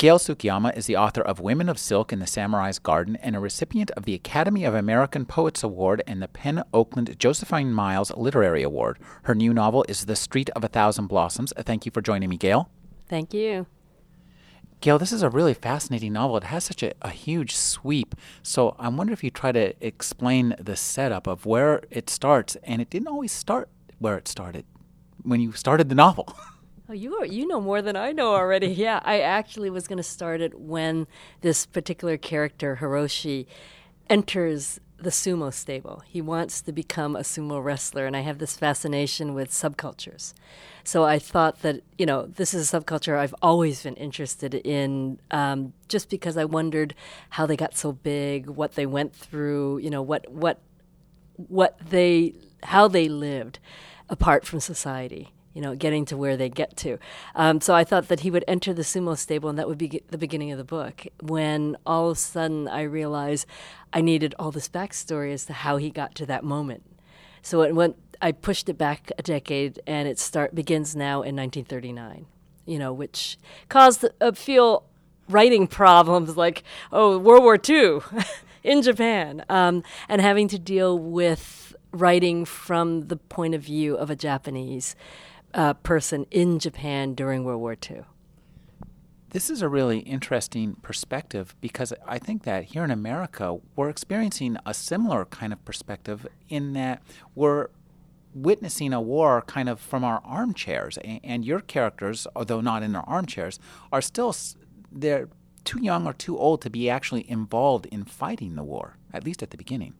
Gail Tsukiyama is the author of Women of Silk in the Samurai's Garden and a recipient of the Academy of American Poets Award and the PEN Oakland Josephine Miles Literary Award. Her new novel is The Street of a Thousand Blossoms. Thank you for joining me, Gail. Thank you. Gail, this is a really fascinating novel. It has such a, a huge sweep. So I wonder if you try to explain the setup of where it starts. And it didn't always start where it started when you started the novel. Oh, you are, you know more than I know already. Yeah, I actually was going to start it when this particular character Hiroshi enters the sumo stable. He wants to become a sumo wrestler, and I have this fascination with subcultures. So I thought that you know this is a subculture I've always been interested in, um, just because I wondered how they got so big, what they went through, you know, what what what they how they lived apart from society you know, getting to where they get to. Um, so I thought that he would enter the sumo stable, and that would be the beginning of the book. When all of a sudden I realized I needed all this backstory as to how he got to that moment. So it went. I pushed it back a decade, and it start begins now in 1939. You know, which caused a few writing problems, like oh, World War II in Japan, um, and having to deal with writing from the point of view of a Japanese uh, person in Japan during World War II. This is a really interesting perspective because I think that here in America, we're experiencing a similar kind of perspective in that we're witnessing a war kind of from our armchairs. And your characters, although not in their armchairs, are still they're too young or too old to be actually involved in fighting the war, at least at the beginning.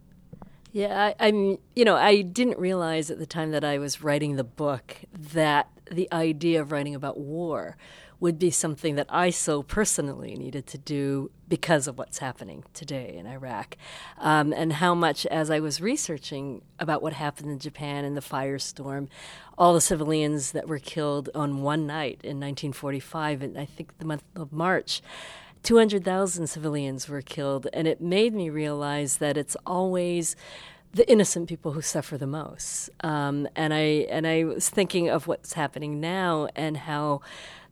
Yeah, I, am You know, I didn't realize at the time that I was writing the book that the idea of writing about war would be something that I so personally needed to do because of what's happening today in Iraq, um, and how much as I was researching about what happened in Japan in the firestorm, all the civilians that were killed on one night in 1945, and I think the month of March. 200,000 civilians were killed, and it made me realize that it's always the innocent people who suffer the most. Um, and I and I was thinking of what's happening now and how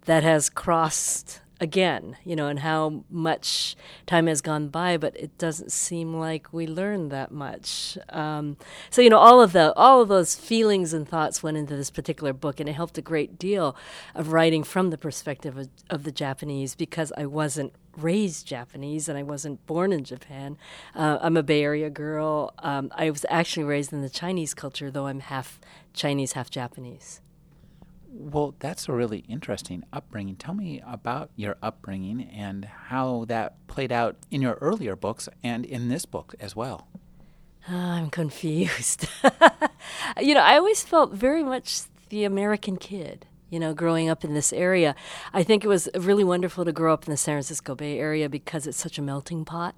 that has crossed again, you know, and how much time has gone by, but it doesn't seem like we learned that much. Um, so, you know, all of the all of those feelings and thoughts went into this particular book, and it helped a great deal of writing from the perspective of, of the Japanese because I wasn't raised Japanese and I wasn't born in Japan. Uh, I'm a Bay Area girl. Um, I was actually raised in the Chinese culture, though I'm half Chinese, half Japanese. Well, that's a really interesting upbringing. Tell me about your upbringing and how that played out in your earlier books and in this book as well. Uh, I'm confused. you know, I always felt very much the American kid you know, growing up in this area. I think it was really wonderful to grow up in the San Francisco Bay Area because it's such a melting pot.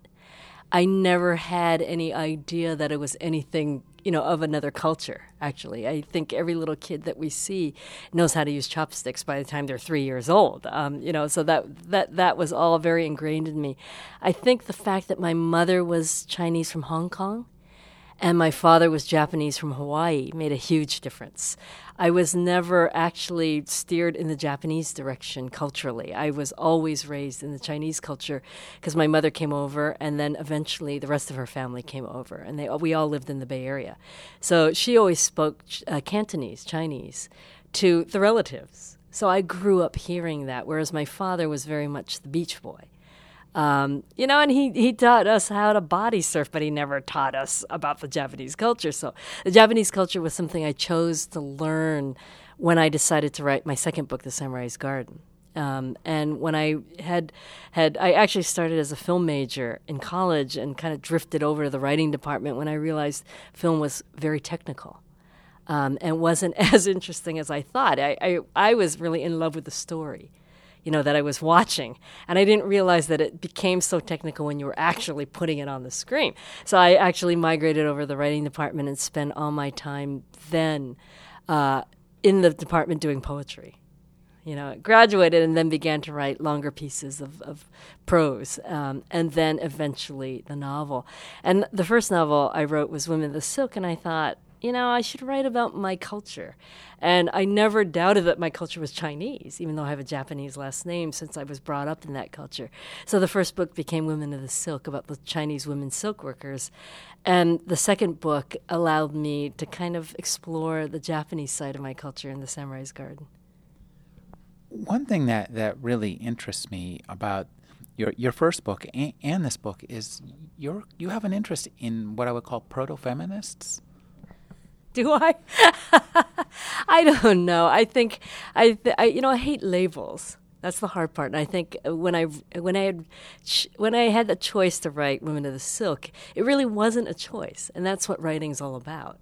I never had any idea that it was anything you know, of another culture, actually. I think every little kid that we see knows how to use chopsticks by the time they're three years old. Um, you know, so that, that, that was all very ingrained in me. I think the fact that my mother was Chinese from Hong Kong and my father was Japanese from Hawaii made a huge difference. I was never actually steered in the Japanese direction culturally. I was always raised in the Chinese culture because my mother came over, and then eventually the rest of her family came over, and they we all lived in the Bay Area. So she always spoke uh, Cantonese, Chinese, to the relatives. So I grew up hearing that, whereas my father was very much the beach boy. Um, you know, and he, he taught us how to body surf, but he never taught us about the Japanese culture. So the Japanese culture was something I chose to learn when I decided to write my second book, The Samurai's Garden. Um, and when I had had I actually started as a film major in college and kind of drifted over to the writing department when I realized film was very technical. Um, and wasn't as interesting as I thought. I, I, I was really in love with the story you know, that I was watching. And I didn't realize that it became so technical when you were actually putting it on the screen. So I actually migrated over the writing department and spent all my time then uh, in the department doing poetry. You know, graduated and then began to write longer pieces of, of prose, um, and then eventually the novel. And the first novel I wrote was Women of the Silk, and I thought, you know, I should write about my culture. And I never doubted that my culture was Chinese, even though I have a Japanese last name since I was brought up in that culture. So the first book became Women of the Silk about the Chinese women silk workers. And the second book allowed me to kind of explore the Japanese side of my culture in the Samurai's Garden. One thing that, that really interests me about your your first book and, and this book is you you have an interest in what I would call proto feminists. Do I? I don't know. I think I, th- I, you know, I hate labels. That's the hard part. And I think when I when I had ch- when I had the choice to write Women of the Silk, it really wasn't a choice, and that's what writing's all about.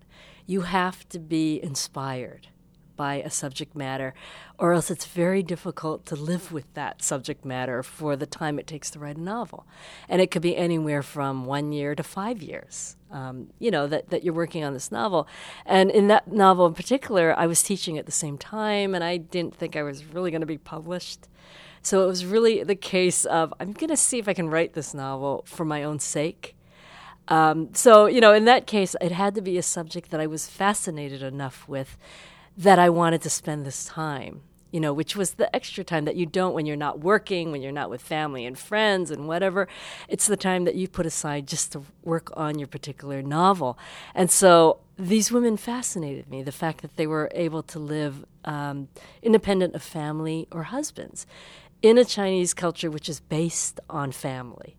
You have to be inspired by a subject matter, or else it's very difficult to live with that subject matter for the time it takes to write a novel. And it could be anywhere from one year to five years, um, you know, that, that you're working on this novel. And in that novel in particular, I was teaching at the same time, and I didn't think I was really going to be published. So it was really the case of I'm going to see if I can write this novel for my own sake. Um, so, you know, in that case, it had to be a subject that I was fascinated enough with that I wanted to spend this time, you know, which was the extra time that you don't when you're not working, when you're not with family and friends and whatever. It's the time that you put aside just to work on your particular novel. And so these women fascinated me the fact that they were able to live um, independent of family or husbands in a Chinese culture which is based on family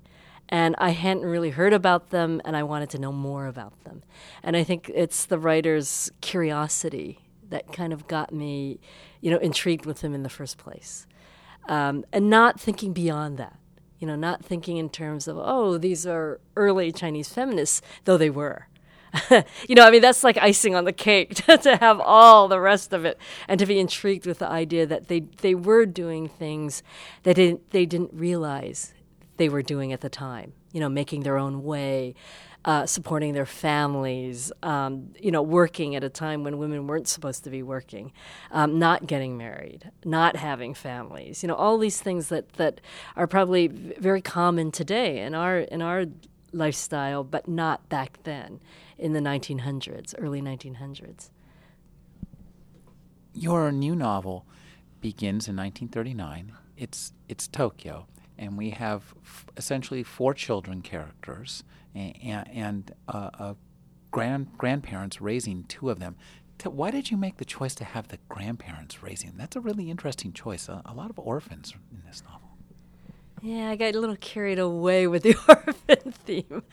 and I hadn't really heard about them, and I wanted to know more about them. And I think it's the writer's curiosity that kind of got me, you know, intrigued with him in the first place. Um, and not thinking beyond that, you know, not thinking in terms of, oh, these are early Chinese feminists, though they were. you know, I mean, that's like icing on the cake to have all the rest of it and to be intrigued with the idea that they, they were doing things that they, they didn't realize they were doing at the time, you know, making their own way, uh, supporting their families, um, you know, working at a time when women weren't supposed to be working, um, not getting married, not having families, you know, all these things that, that are probably very common today in our in our lifestyle, but not back then in the 1900s, early 1900s. Your new novel begins in 1939. It's it's Tokyo, and we have f- essentially four children characters and, and uh, uh, grand grandparents raising two of them. Why did you make the choice to have the grandparents raising? That's a really interesting choice. A, a lot of orphans in this novel. Yeah, I got a little carried away with the orphan theme.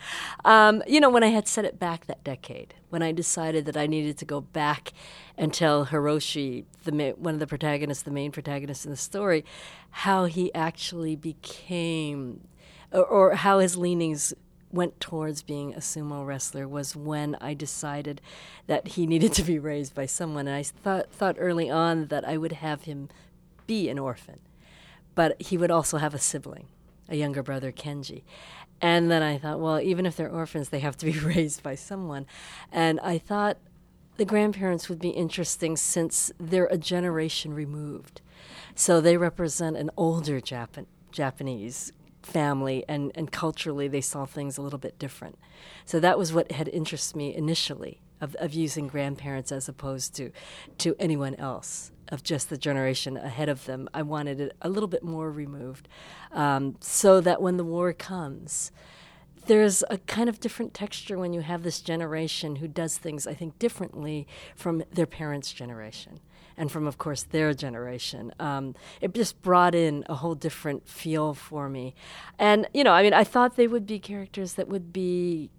Um, you know, when I had set it back that decade, when I decided that I needed to go back and tell Hiroshi, the one of the protagonists, the main protagonist in the story, how he actually became, or, or how his leanings went towards being a sumo wrestler was when I decided that he needed to be raised by someone. And I thought thought early on that I would have him be an orphan, but he would also have a sibling, a younger brother, Kenji. And then I thought, well, even if they're orphans, they have to be raised by someone. And I thought the grandparents would be interesting since they're a generation removed. So they represent an older Japan, Japanese family and, and culturally they saw things a little bit different. So that was what had interested me initially of, of using grandparents as opposed to to anyone else of just the generation ahead of them. I wanted it a little bit more removed um, so that when the war comes, there's a kind of different texture when you have this generation who does things, I think, differently from their parents' generation and from, of course, their generation. Um, it just brought in a whole different feel for me. And, you know, I mean, I thought they would be characters that would be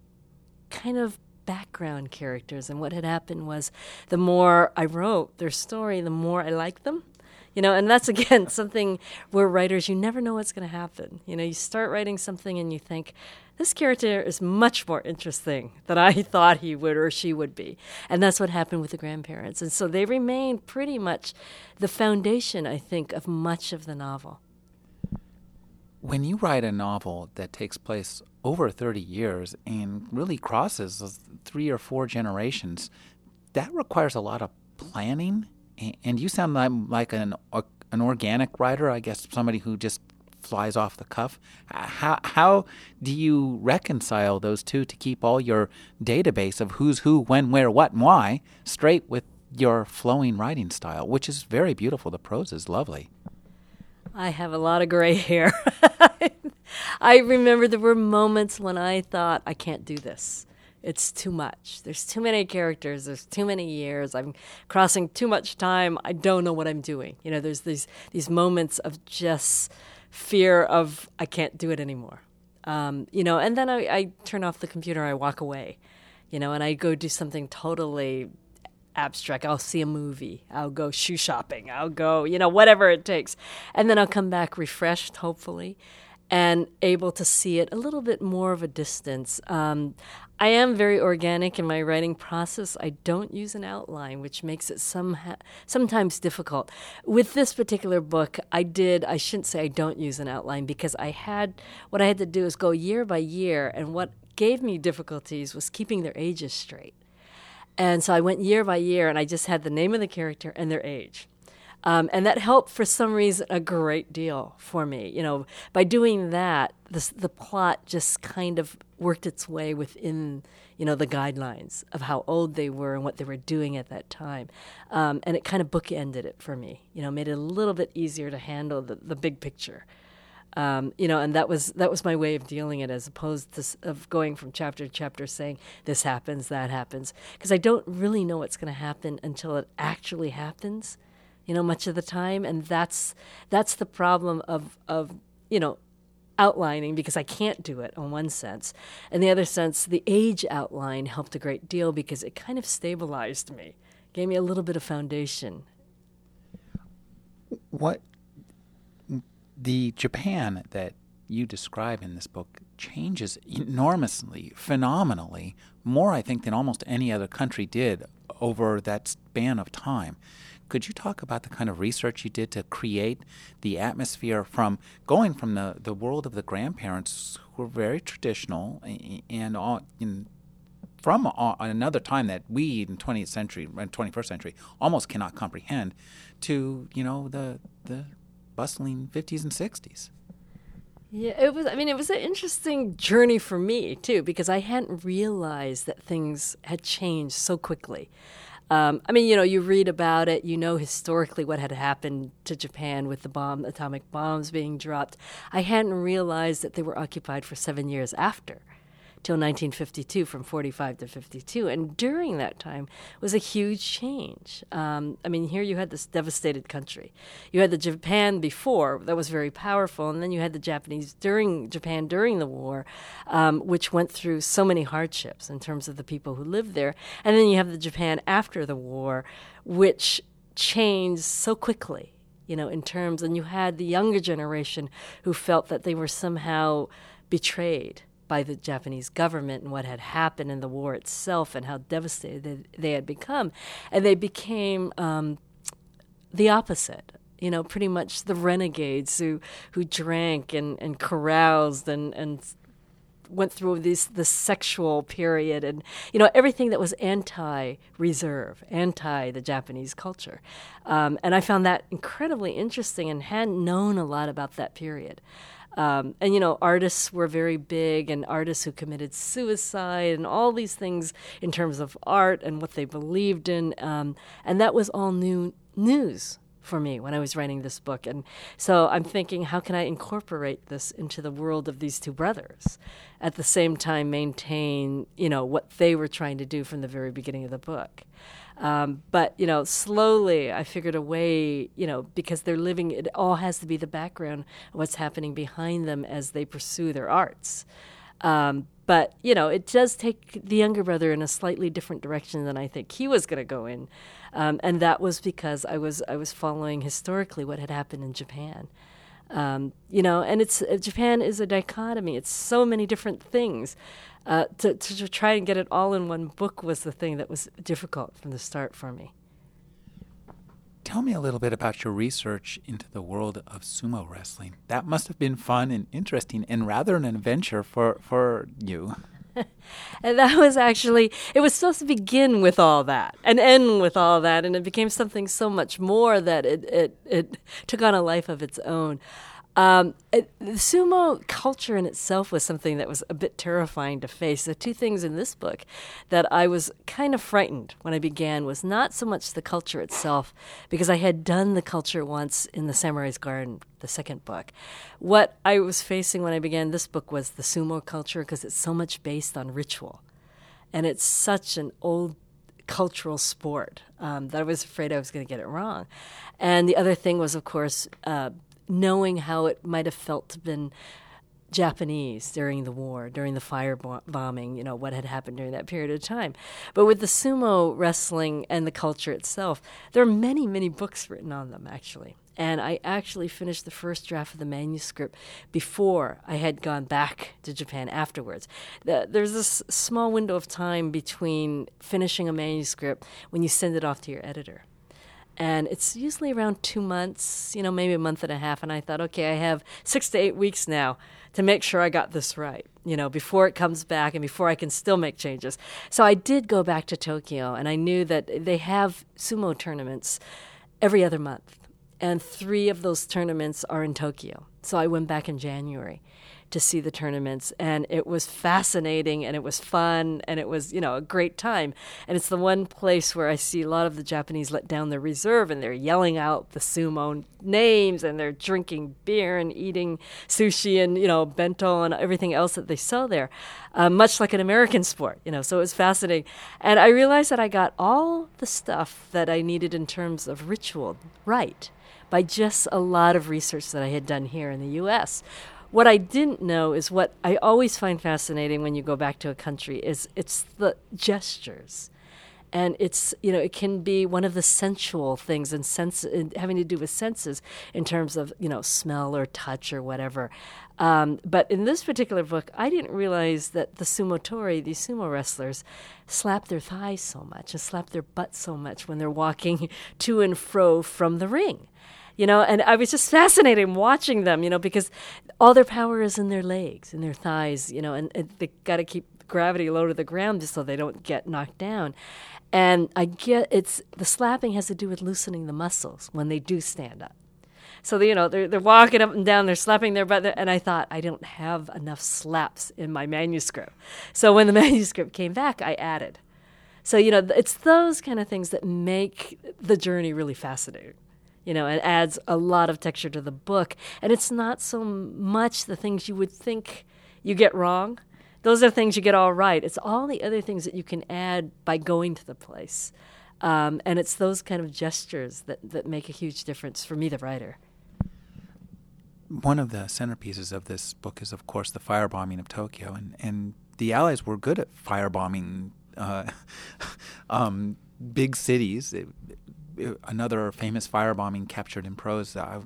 kind of background characters. And what had happened was the more I wrote their story, the more I liked them. You know, and that's again something where writers, you never know what's going to happen. You know, you start writing something and you think, this character is much more interesting than I thought he would or she would be. And that's what happened with the grandparents. And so they remain pretty much the foundation, I think, of much of the novel. When you write a novel that takes place over 30 years and really crosses three or four generations, that requires a lot of planning. And you sound like an, an organic writer, I guess, somebody who just flies off the cuff. Uh, how, how do you reconcile those two to keep all your database of who's who, when, where, what, and why straight with your flowing writing style, which is very beautiful? The prose is lovely. I have a lot of gray hair. I remember there were moments when I thought, I can't do this. It's too much. There's too many characters. There's too many years. I'm crossing too much time. I don't know what I'm doing. You know, there's these these moments of just fear of I can't do it anymore. Um, you know, and then I, I turn off the computer. I walk away. You know, and I go do something totally abstract. I'll see a movie. I'll go shoe shopping. I'll go, you know, whatever it takes. And then I'll come back refreshed, hopefully, and able to see it a little bit more of a distance. Um, I am very organic in my writing process. I don't use an outline, which makes it some sometimes difficult. With this particular book, I did, I shouldn't say I don't use an outline because I had, what I had to do is go year by year, and what gave me difficulties was keeping their ages straight. And so I went year by year, and I just had the name of the character and their age. Um, and that helped for some reason a great deal for me. You know, by doing that, the the plot just kind of worked its way within you know the guidelines of how old they were and what they were doing at that time, um, and it kind of bookended it for me. You know, made it a little bit easier to handle the, the big picture. Um, you know, and that was that was my way of dealing it, as opposed to of going from chapter to chapter, saying this happens, that happens, because I don't really know what's going to happen until it actually happens you know, much of the time, and that's that's the problem of of you know outlining because I can't do it in one sense. In the other sense, the age outline helped a great deal because it kind of stabilized me, gave me a little bit of foundation. What the Japan that you describe in this book changes enormously, phenomenally, more, I think, than almost any other country did over that span of time. Could you talk about the kind of research you did to create the atmosphere from going from the, the world of the grandparents who were very traditional and all, in, from all, another time that we in 20th century, and 21st century, almost cannot comprehend, to you know the the bustling 50s and 60s. Yeah, it was. I mean, it was an interesting journey for me too because I hadn't realized that things had changed so quickly. Um, I mean, you know, you read about it, you know historically what had happened to Japan with the bomb, atomic bombs being dropped. I hadn't realized that they were occupied for seven years after till 1952 from 45 to 52 and during that time was a huge change. Um, i mean here you had this devastated country. You had the japan before that was very powerful and then you had the japanese during japan during the war um, which went through so many hardships in terms of the people who lived there. And then you have the japan after the war which changed so quickly you know in terms and you had the younger generation who felt that they were somehow betrayed by the Japanese government and what had happened in the war itself and how devastated they had become. And they became um, the opposite. You know, pretty much the renegades who, who drank and, and caroused and, and went through this the sexual period and you know everything that was anti-reserve, anti the Japanese culture, um, and I found that incredibly interesting and hadn't known a lot about that period. Um, and you know, artists were very big, and artists who committed suicide, and all these things in terms of art and what they believed in, um, and that was all new news for me when I was writing this book. And so I'm thinking, how can I incorporate this into the world of these two brothers? At the same time, maintain, you know, what they were trying to do from the very beginning of the book. Um, but you know, slowly I figured a way, you know, because they're living. It all has to be the background what's happening behind them as they pursue their arts. Um, but you know, it does take the younger brother in a slightly different direction than I think he was going to go in, um, and that was because I was I was following historically what had happened in Japan. Um, you know, and it's uh, Japan is a dichotomy. It's so many different things. Uh, to, to, try and get it all in one book was the thing that was difficult from the start for me. Tell me a little bit about your research into the world of sumo wrestling. That must have been fun and interesting and rather an adventure for, for you. and that was actually it was supposed to begin with all that and end with all that and it became something so much more that it it, it took on a life of its own um, it, the sumo culture in itself was something that was a bit terrifying to face. The two things in this book that I was kind of frightened when I began was not so much the culture itself, because I had done the culture once in The Samurai's Garden, the second book. What I was facing when I began this book was the sumo culture, because it's so much based on ritual. And it's such an old cultural sport um, that I was afraid I was going to get it wrong. And the other thing was, of course, uh, knowing how it might have felt to been Japanese during the war, during the firebombing, you know, what had happened during that period of time. But with the sumo wrestling and the culture itself, there are many, many books written on them, actually. And I actually finished the first draft of the manuscript before I had gone back to Japan afterwards. There's this small window of time between finishing a manuscript when you send it off to your editor and it's usually around two months, you know, maybe a month and a half. And I thought, okay, I have six to eight weeks now to make sure I got this right, you know, before it comes back and before I can still make changes. So I did go back to Tokyo, and I knew that they have sumo tournaments every other month, and three of those tournaments are in Tokyo. So I went back in January to see the tournaments and it was fascinating and it was fun and it was you know a great time and it's the one place where i see a lot of the japanese let down their reserve and they're yelling out the sumo names and they're drinking beer and eating sushi and you know bento and everything else that they sell there uh, much like an american sport you know so it was fascinating and i realized that i got all the stuff that i needed in terms of ritual right by just a lot of research that I had done here in the US. What I didn't know is what I always find fascinating when you go back to a country is it's the gestures. And it's, you know, it can be one of the sensual things and sense having to do with senses in terms of, you know, smell or touch or whatever. Um, but in this particular book, I didn't realize that the sumotori, these sumo wrestlers, slap their thighs so much and slap their butts so much when they're walking to and fro from the ring you know, and I was just fascinated watching them, you know, because all their power is in their legs, in their thighs, you know, and, and they got to keep gravity low to the ground just so they don't get knocked down. And I get it's the slapping has to do with loosening the muscles when they do stand up. So you know they're they're walking up and down, they're slapping their butt, and I thought I don't have enough slaps in my manuscript. So when the manuscript came back, I added. So you know it's those kind of things that make the journey really fascinating you know, it adds a lot of texture to the book. And it's not so much the things you would think you get wrong. Those are things you get all right. It's all the other things that you can add by going to the place. Um, and it's those kind of gestures that, that make a huge difference for me, the writer. One of the centerpieces of this book is, of course, the firebombing of Tokyo. And, and the Allies were good at firebombing uh, um, big cities. It, another famous firebombing captured in prose uh,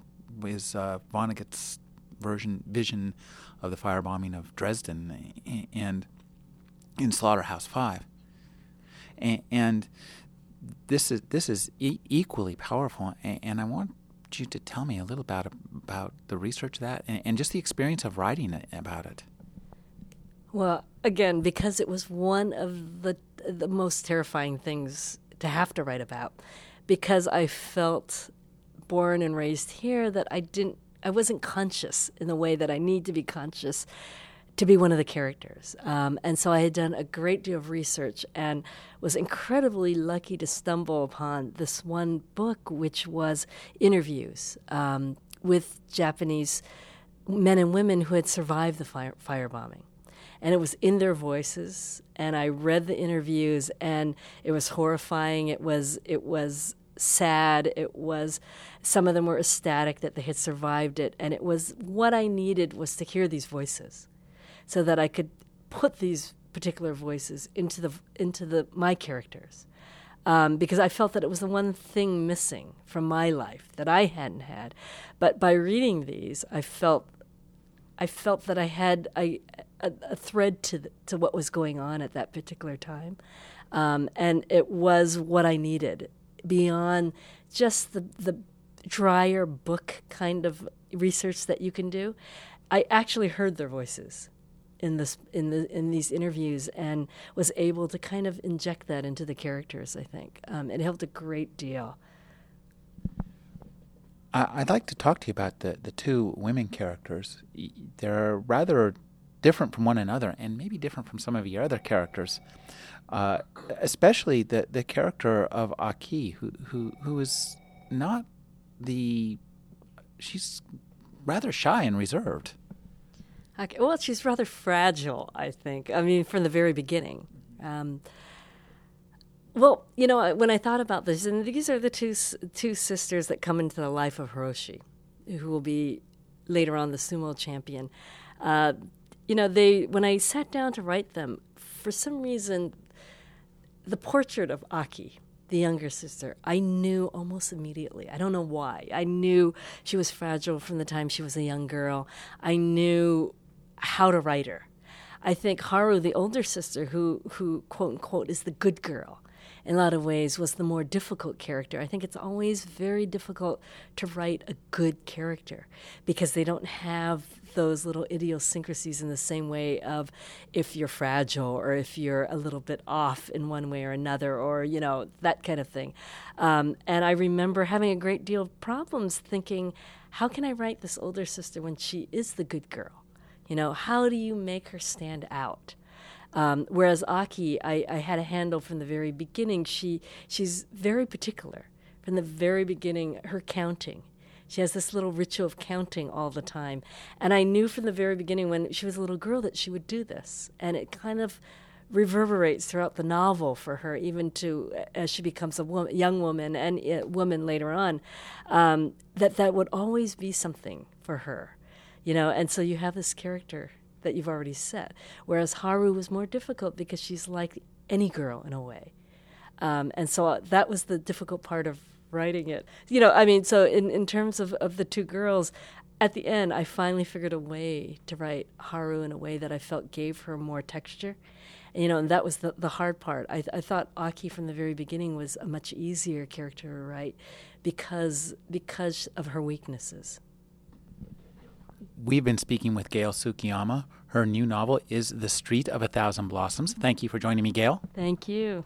is uh, Vonnegut's version vision of the firebombing of Dresden and in Slaughterhouse Five, and, and this is this is e- equally powerful. And, and, I want you to tell me a little about about the research that and, and just the experience of writing about it. Well, again, because it was one of the the most terrifying things to have to write about because I felt born and raised here that I didn't I wasn't conscious in the way that I need to be conscious to be one of the characters. Um, and so I had done a great deal of research and was incredibly lucky to stumble upon this one book, which was interviews um, with Japanese men and women who had survived the fire, firebombing and it was in their voices and i read the interviews and it was horrifying. It was it was sad. It was some of them were ecstatic that they had survived it and it was what i needed was to hear these voices so that i could put these particular voices into the into the my characters. Um, because I felt that it was the one thing missing from my life that I hadn't had. But by reading these, I felt I felt that I had a, a, a thread to to what was going on at that particular time, um, and it was what I needed beyond just the the drier book kind of research that you can do. I actually heard their voices in this in the in these interviews and was able to kind of inject that into the characters. I think um, it helped a great deal. I'd like to talk to you about the the two women characters. They're rather different from one another, and maybe different from some of your other characters. Uh, especially the the character of Aki, who who who is not the she's rather shy and reserved. Okay. Well, she's rather fragile, I think. I mean, from the very beginning. Um, well, you know, when I thought about this, and these are the two two sisters that come into the life of Hiroshi, who will be later on the sumo champion. Uh, you know, they when I sat down to write them, for some reason, the portrait of Aki, the younger sister, I knew almost immediately. I don't know why. I knew she was fragile from the time she was a young girl. I knew how to write her. I think Haru, the older sister, who who quote unquote is the good girl, in a lot of ways was the more difficult character. I think it's always very difficult to write a good character because they don't have those little idiosyncrasies in the same way of if you're fragile or if you're a little bit off in one way or another or you know that kind of thing. Um, and I remember having a great deal of problems thinking, how can I write this older sister when she is the good girl? You know, how do you make her stand out? Um, whereas Aki, I, I, had a handle from the very beginning. She she's very particular from the very beginning. Her counting, she has this little ritual of counting all the time, and I knew from the very beginning when she was a little girl that she would do this, and it kind of reverberates throughout the novel for her, even to as she becomes a woman, young woman and woman later on. Um, that that would always be something for her you know, and so you have this character that you've already set. Whereas Haru was more difficult because she's like any girl in a way. Um, and so uh, that was the difficult part of writing it. You know, I mean, so in, in terms of, of the two girls, at the end, I finally figured a way to write Haru in a way that I felt gave her more texture. You know, and that was the, the hard part. I, I thought Aki from the very beginning was a much easier character to write because because of her weaknesses. We've been speaking with Gail Tsukiyama. Her new novel is The Street of a Thousand Blossoms. Thank you for joining me, Gail. Thank you.